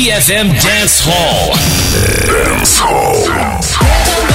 DFM Dance Hall. Dance Hall. Dance Hall.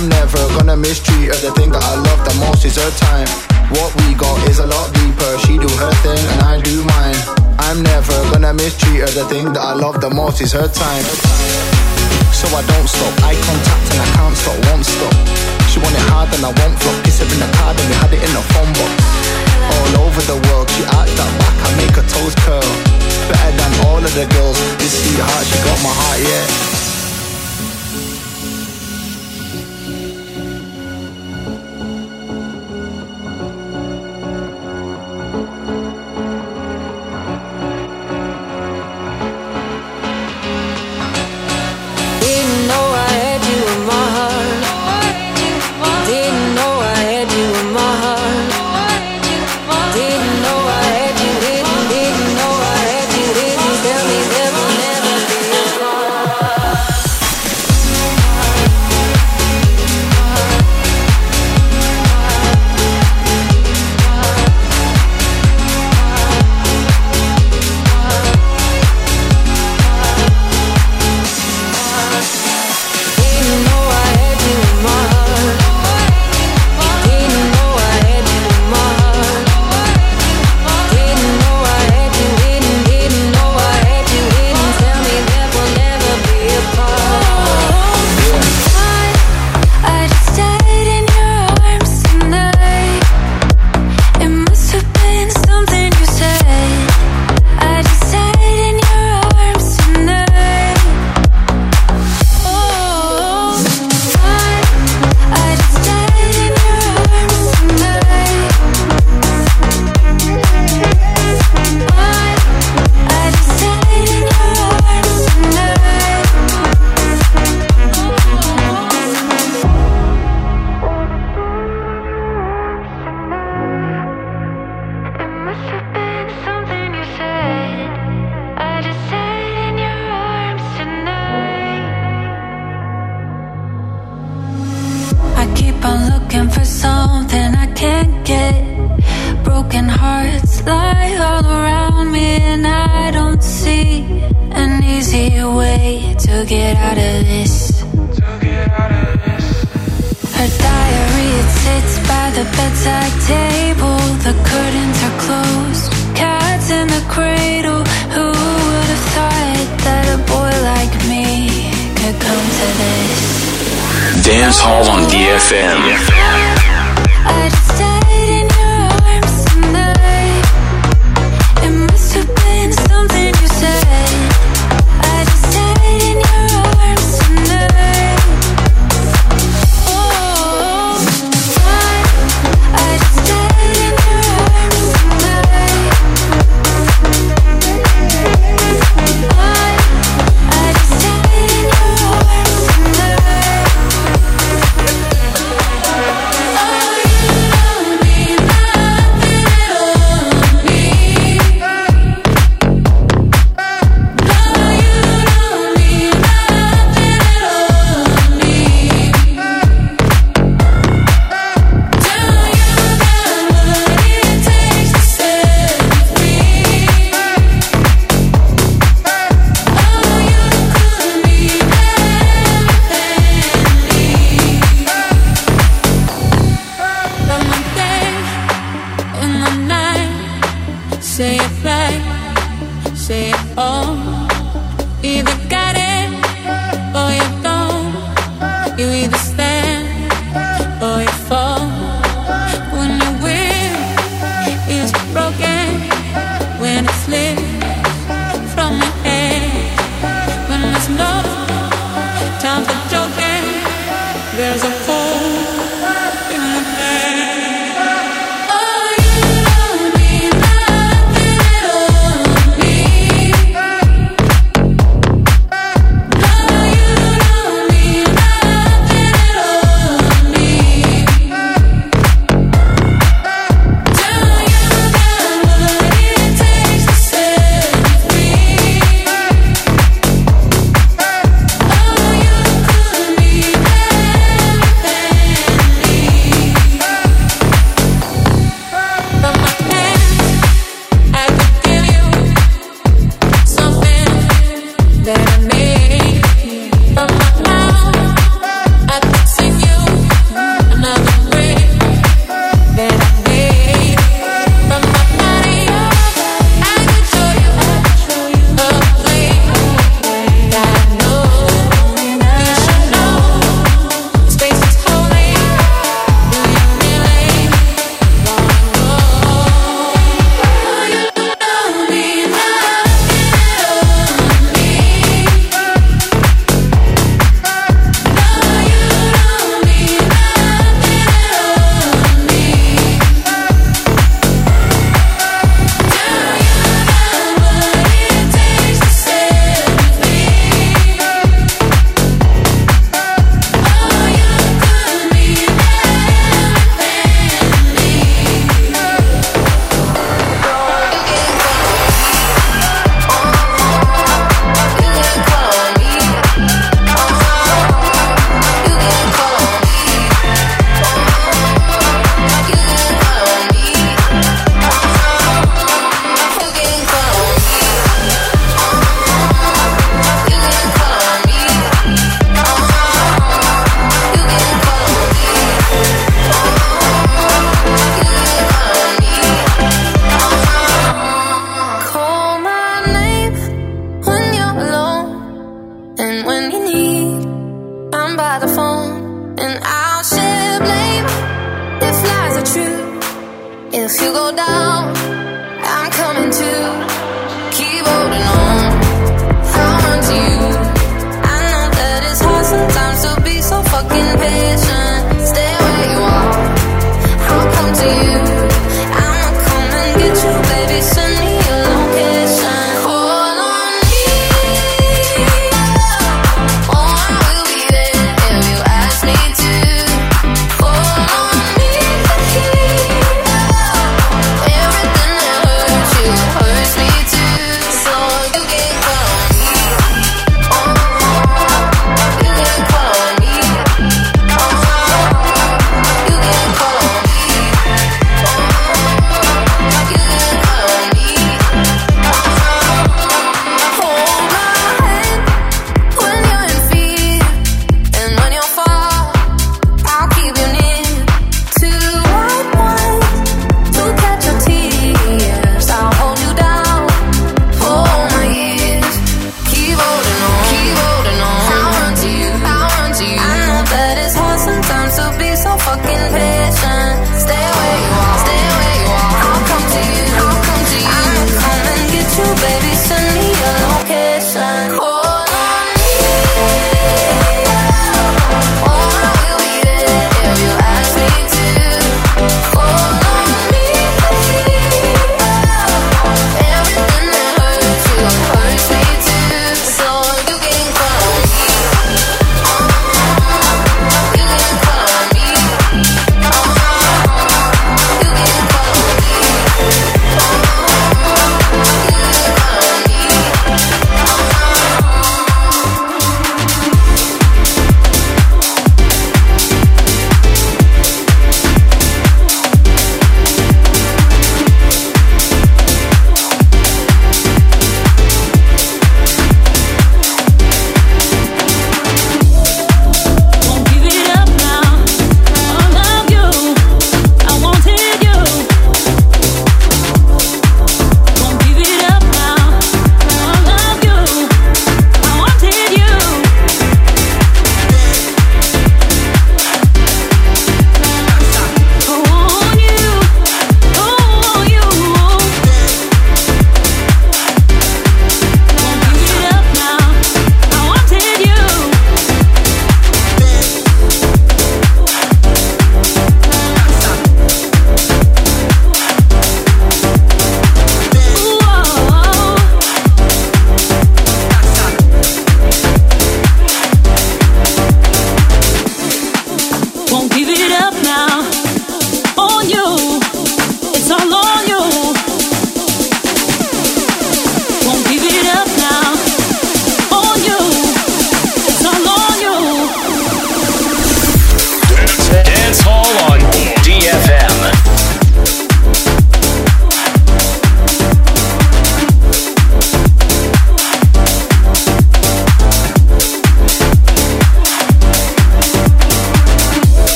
I'm never gonna mistreat her. The thing that I love the most is her time. What we got is a lot deeper. She do her thing and I do mine. I'm never gonna mistreat her. The thing that I love the most is her time. So I don't stop. I contact and I can't stop, won't stop. She want it hard and I won't flop. Kiss her in the car and we had it in the phone box. All over the world, she act that back. I make her toes curl. Better than all of the girls. This sweetheart, she got my heart, yeah.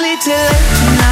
Habits till late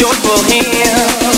joyful hymn,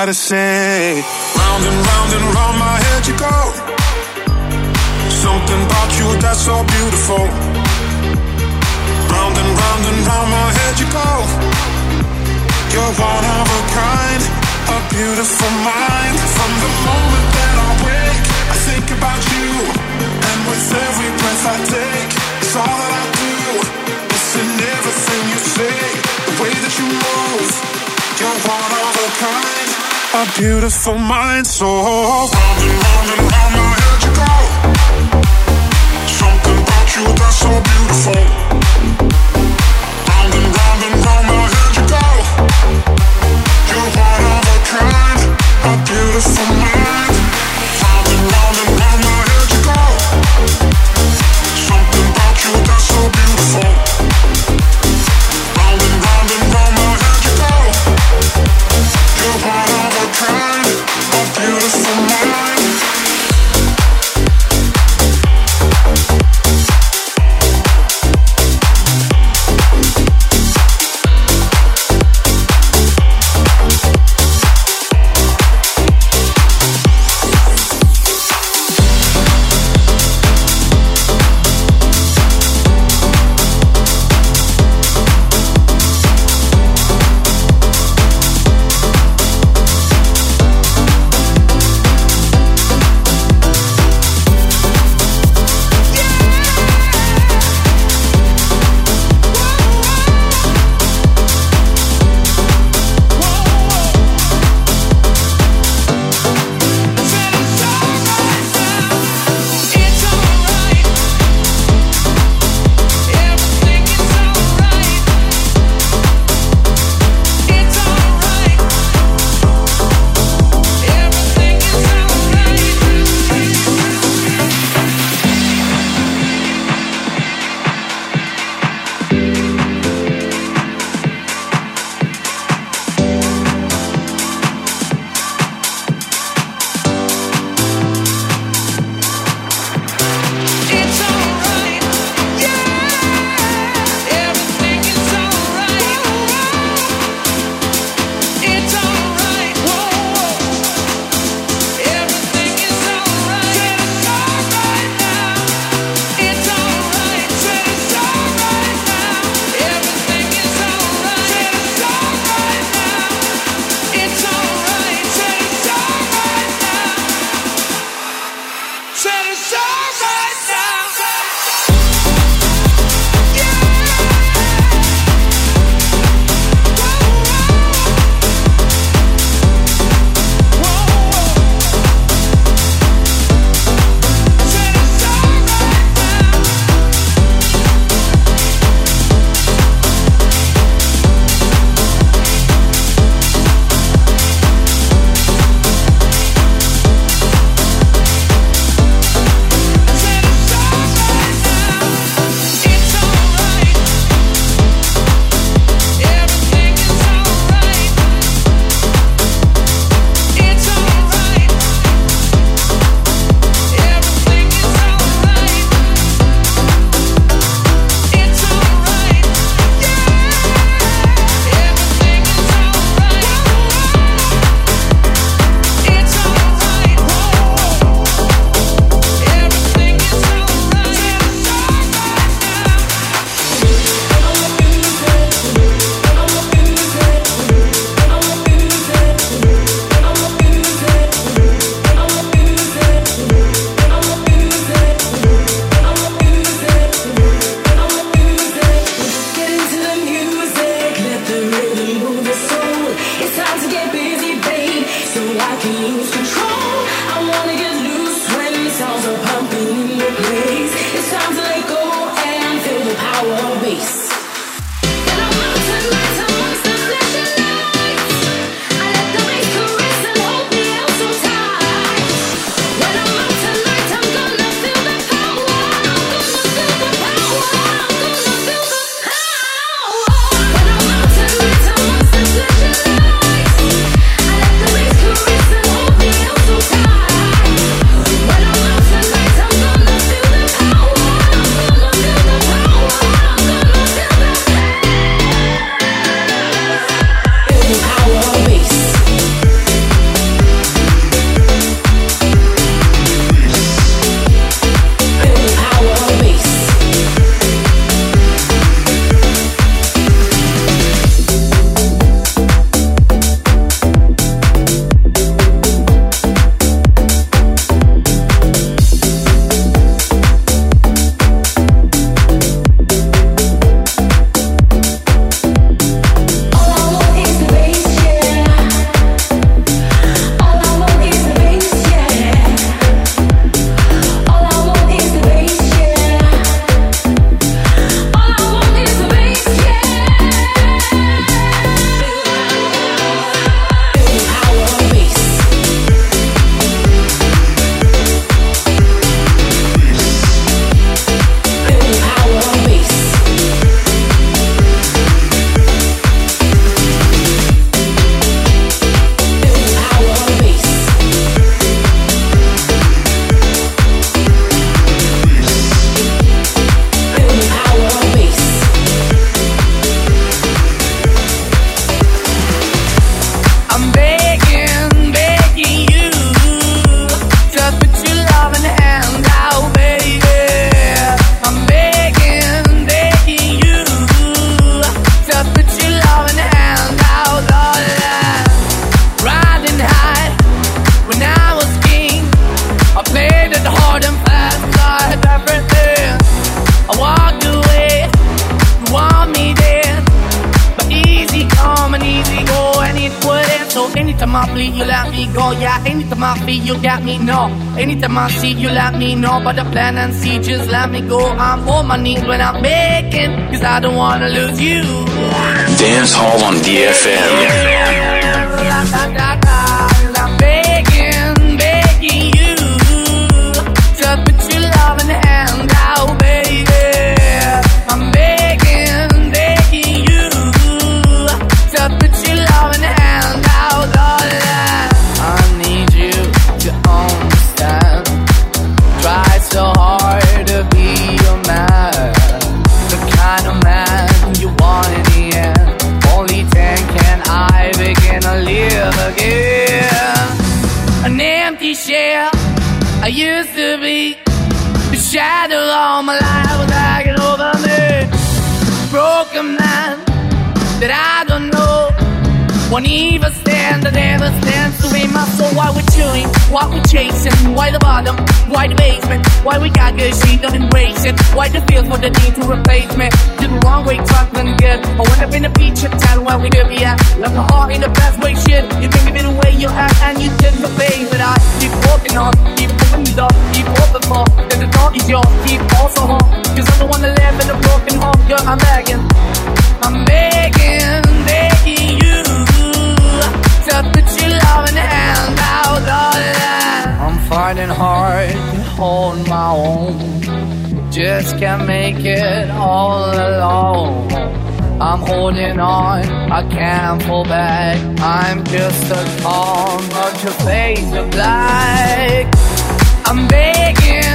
gotta say A beautiful mind, so round and round and round my head you go. Something about you that's so beautiful. My knees when I'm begging, cause I don't wanna lose you. Dance Hall on DFM. That I don't know. Won't even stand, I never stand to be my soul. Why we're chewing, why we're chasing, why the bottom, why the basement, why we got good, she don't embrace it. Why the feel for the need to replace me? Did the wrong way, talk talking good. I went up in the feature town where we could be at. Left my heart in the best way, shit. You think of it away you act and you did the face, but I keep walking on, keep moving it up, keep open for. Then the door is yours, keep also home. Cause I'm the one that live in a broken home, girl, I'm begging. I'm begging, begging you to put your love in the hand out. I'm hard to hold my own. Just can't make it all alone. I'm holding on, I can't fall back. I'm just a calm, but your face of black. I'm begging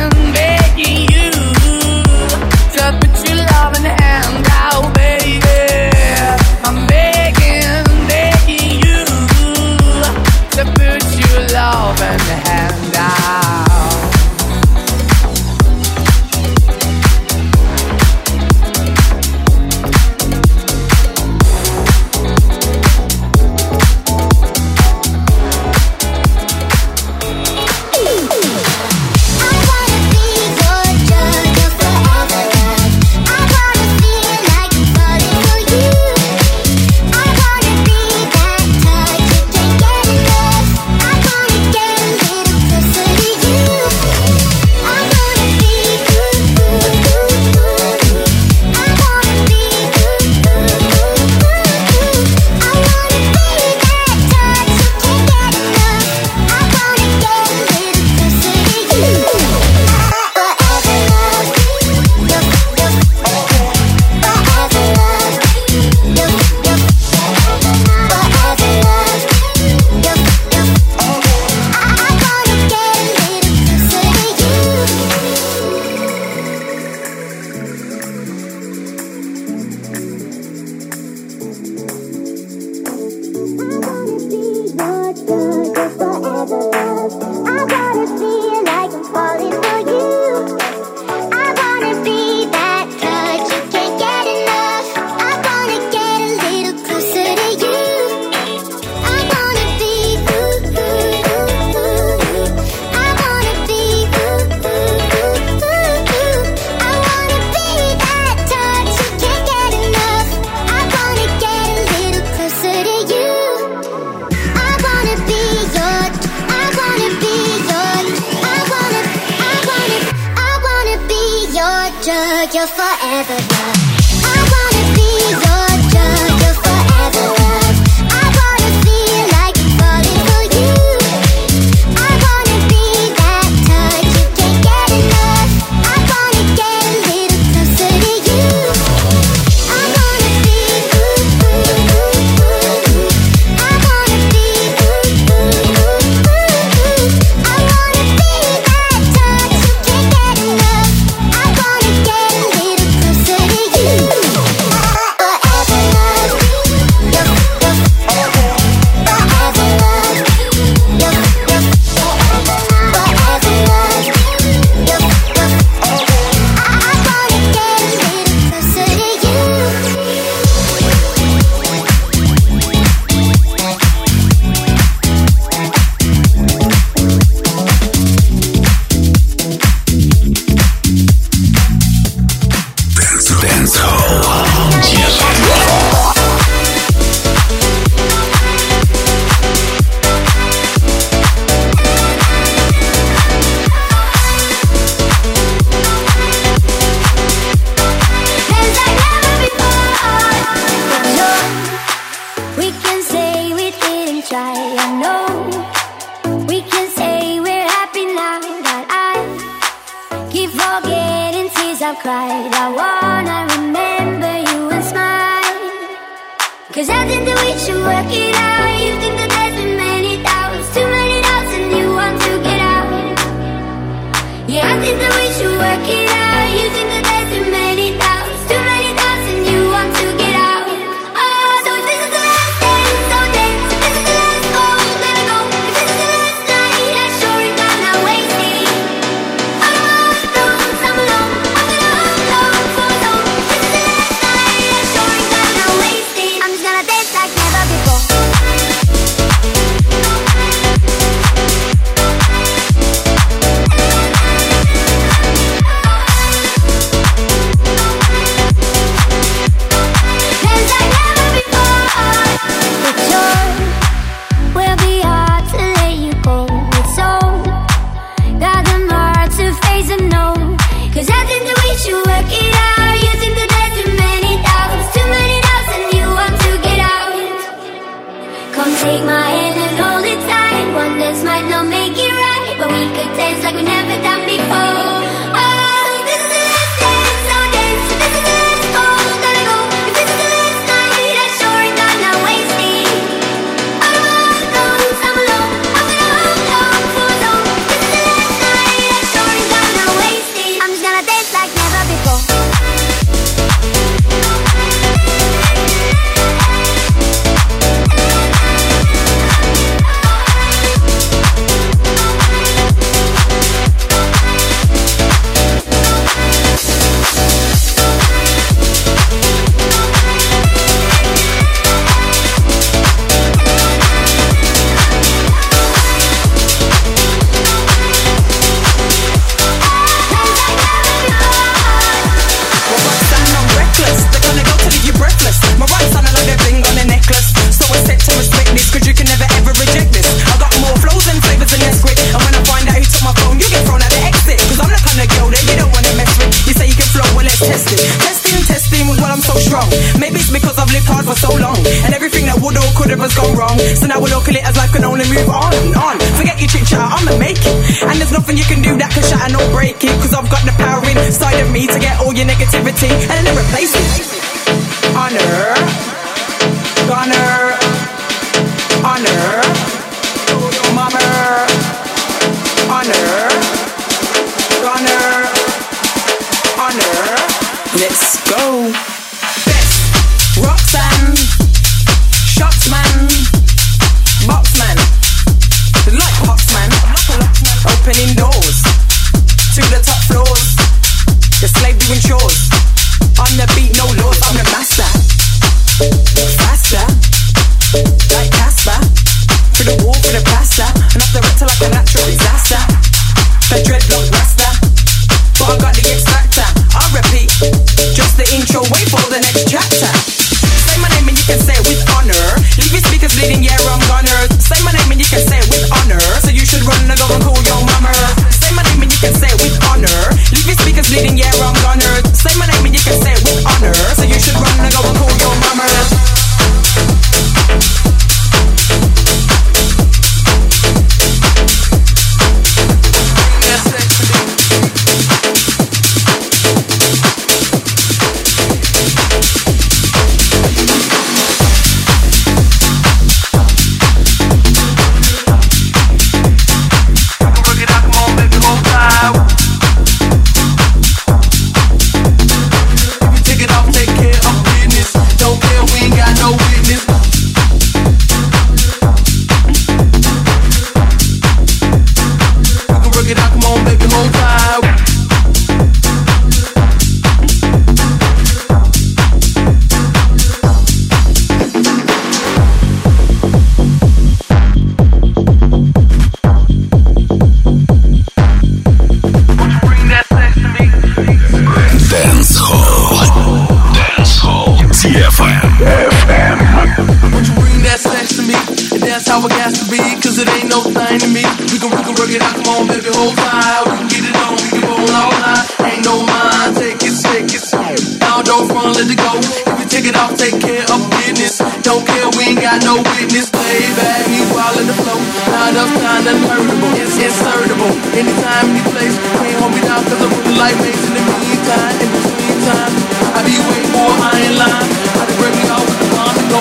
the flow. Tied up, tied and murderable. It's insertable. Anytime, any place. Can't hold me down cause I'm really light raising in the meantime. In between time, I be waiting for a high line. How to break me off with the bomb and go